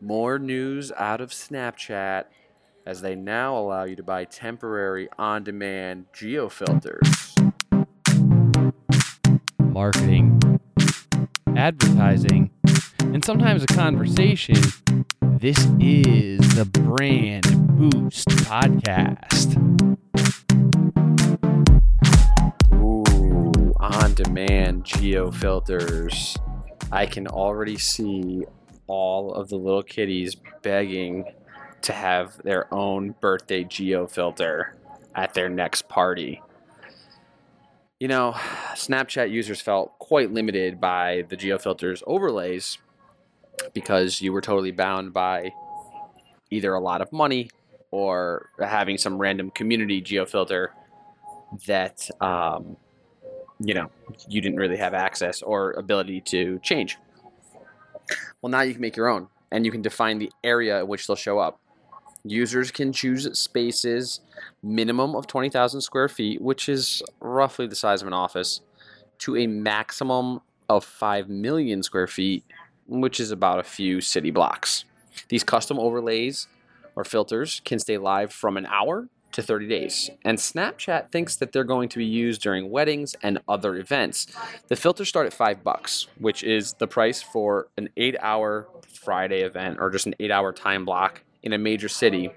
More news out of Snapchat as they now allow you to buy temporary on demand geo filters. marketing, advertising, and sometimes a conversation. This is the Brand Boost Podcast. Ooh, on demand geo filters. I can already see all of the little kitties begging to have their own birthday geo filter at their next party. You know, Snapchat users felt quite limited by the geofilters overlays because you were totally bound by either a lot of money or having some random community geofilter that um, you know you didn't really have access or ability to change. Well, now you can make your own, and you can define the area in which they'll show up. Users can choose spaces minimum of 20,000 square feet, which is roughly the size of an office, to a maximum of 5 million square feet, which is about a few city blocks. These custom overlays or filters can stay live from an hour to 30 days. And Snapchat thinks that they're going to be used during weddings and other events. The filters start at 5 bucks, which is the price for an 8-hour Friday event or just an 8-hour time block in a major city.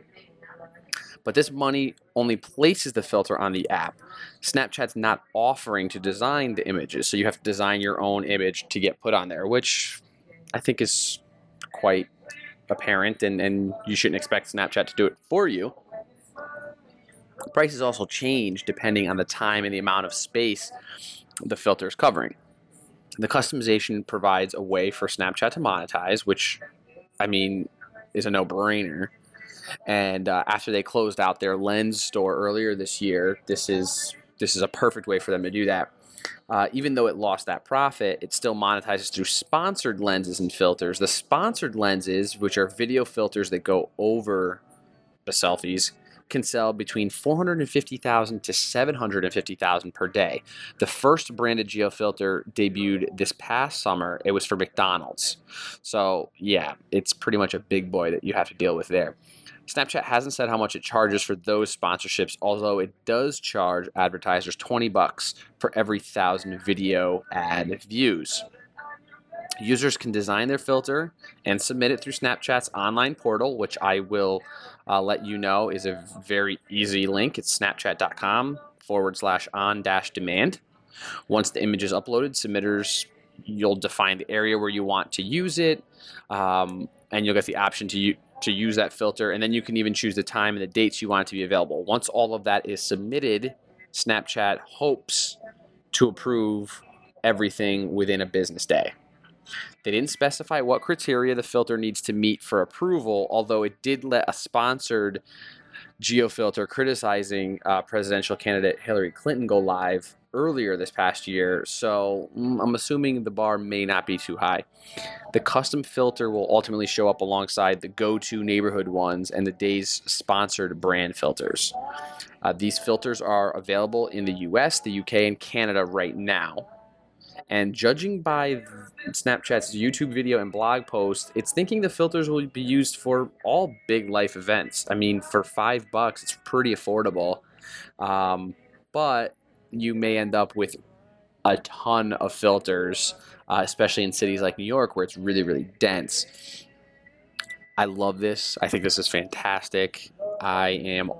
But this money only places the filter on the app. Snapchat's not offering to design the images, so you have to design your own image to get put on there, which I think is quite apparent, and, and you shouldn't expect Snapchat to do it for you. Prices also change depending on the time and the amount of space the filter is covering. The customization provides a way for Snapchat to monetize, which, I mean, is a no-brainer. And uh, after they closed out their lens store earlier this year, this is this is a perfect way for them to do that. Uh, even though it lost that profit, it still monetizes through sponsored lenses and filters. The sponsored lenses, which are video filters that go over the selfies, can sell between 450,000 to 750,000 per day. The first branded geo filter debuted this past summer. It was for McDonald's. So, yeah, it's pretty much a big boy that you have to deal with there. Snapchat hasn't said how much it charges for those sponsorships, although it does charge advertisers 20 bucks for every 1000 video ad views. Users can design their filter and submit it through Snapchat's online portal, which I will uh, let you know is a very easy link. It's snapchat.com forward slash on dash demand. Once the image is uploaded, submitters, you'll define the area where you want to use it, um, and you'll get the option to, u- to use that filter, and then you can even choose the time and the dates you want it to be available. Once all of that is submitted, Snapchat hopes to approve everything within a business day. They didn't specify what criteria the filter needs to meet for approval, although it did let a sponsored geofilter criticizing uh, presidential candidate Hillary Clinton go live earlier this past year. So mm, I'm assuming the bar may not be too high. The custom filter will ultimately show up alongside the go to neighborhood ones and the day's sponsored brand filters. Uh, these filters are available in the US, the UK, and Canada right now. And judging by Snapchat's YouTube video and blog post, it's thinking the filters will be used for all big life events. I mean, for five bucks, it's pretty affordable. Um, but you may end up with a ton of filters, uh, especially in cities like New York where it's really, really dense. I love this. I think this is fantastic. I am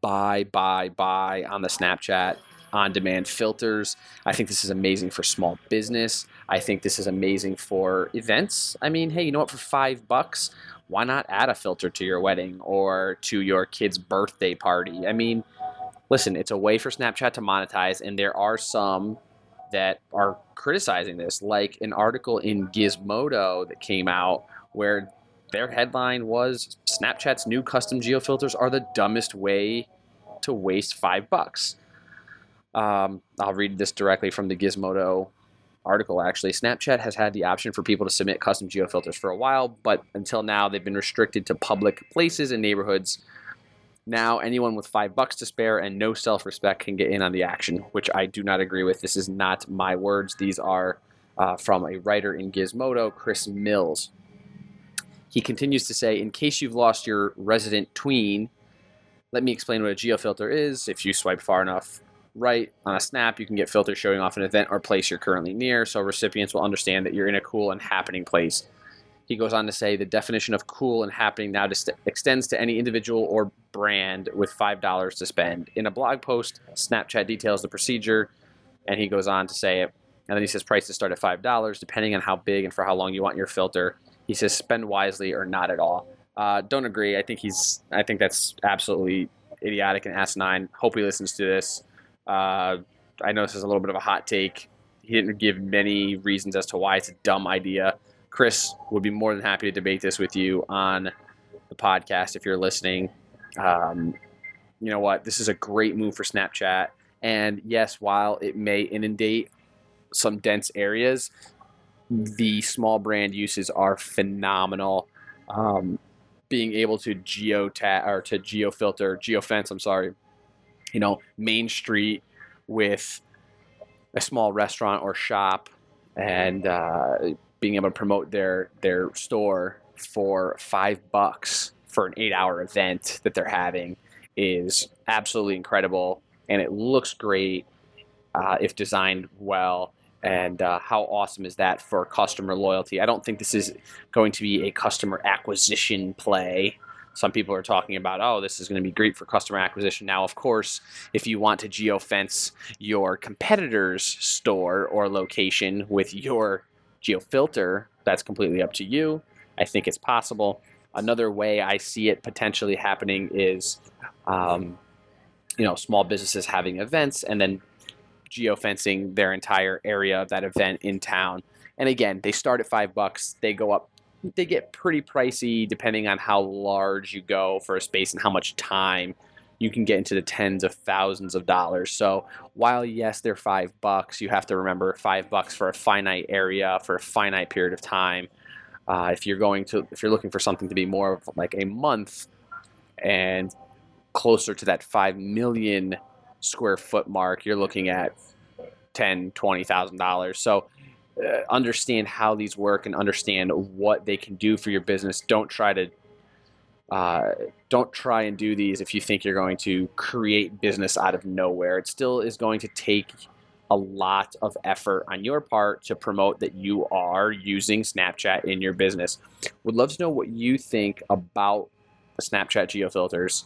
buy, buy, buy on the Snapchat on demand filters. I think this is amazing for small business. I think this is amazing for events. I mean, hey, you know what? For five bucks, why not add a filter to your wedding or to your kid's birthday party? I mean, listen, it's a way for Snapchat to monetize, and there are some that are criticizing this, like an article in Gizmodo that came out where their headline was Snapchat's new custom geofilters are the dumbest way to waste five bucks. Um, I'll read this directly from the Gizmodo article actually. Snapchat has had the option for people to submit custom geofilters for a while, but until now they've been restricted to public places and neighborhoods. Now, anyone with five bucks to spare and no self respect can get in on the action, which I do not agree with. This is not my words. These are uh, from a writer in Gizmodo, Chris Mills. He continues to say, in case you've lost your resident tween, let me explain what a geofilter is. If you swipe far enough right on a snap, you can get filters showing off an event or place you're currently near, so recipients will understand that you're in a cool and happening place. He goes on to say the definition of cool and happening now dist- extends to any individual or brand with $5 to spend. In a blog post, Snapchat details the procedure, and he goes on to say it. And then he says prices start at $5, depending on how big and for how long you want your filter. He says spend wisely or not at all. Uh, don't agree. I think he's. I think that's absolutely idiotic and asinine. Hope he listens to this. Uh, I know this is a little bit of a hot take. He didn't give many reasons as to why it's a dumb idea. Chris would be more than happy to debate this with you on the podcast if you're listening. Um, you know what? This is a great move for Snapchat. And yes, while it may inundate some dense areas, the small brand uses are phenomenal. Um, being able to geo tag or to geo filter, geofence, I'm sorry, you know, Main Street with a small restaurant or shop and uh, being able to promote their their store for five bucks for an eight hour event that they're having is absolutely incredible and it looks great uh, if designed well and uh, how awesome is that for customer loyalty? I don't think this is going to be a customer acquisition play. Some people are talking about, oh, this is going to be great for customer acquisition. Now, of course, if you want to geofence your competitor's store or location with your geofilter, that's completely up to you. I think it's possible. Another way I see it potentially happening is, um, you know, small businesses having events and then geofencing their entire area of that event in town. And again, they start at five bucks. They go up. They get pretty pricey depending on how large you go for a space and how much time you can get into the tens of thousands of dollars. So while yes, they're five bucks, you have to remember five bucks for a finite area for a finite period of time. Uh, if you're going to, if you're looking for something to be more of like a month and closer to that five million square foot mark, you're looking at ten, twenty thousand dollars. So uh, understand how these work and understand what they can do for your business. Don't try to uh, don't try and do these if you think you're going to create business out of nowhere. It still is going to take a lot of effort on your part to promote that you are using Snapchat in your business. Would love to know what you think about the Snapchat geofilters.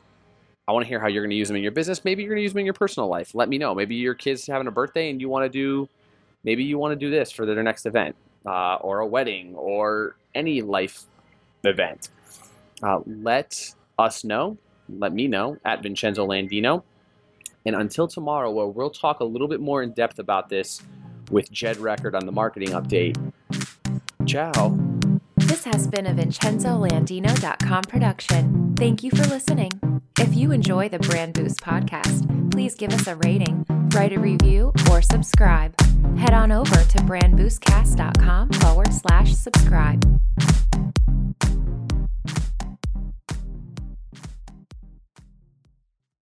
I want to hear how you're going to use them in your business. Maybe you're going to use them in your personal life. Let me know. Maybe your kid's having a birthday and you want to do, maybe you want to do this for their next event, uh, or a wedding, or any life event. Uh, let us know. Let me know at Vincenzo Landino. And until tomorrow, where we'll talk a little bit more in depth about this with Jed Record on the marketing update. Ciao. This has been a VincenzoLandino.com production. Thank you for listening. If you enjoy the Brand Boost podcast, please give us a rating, write a review, or subscribe. Head on over to brandboostcast.com forward slash subscribe.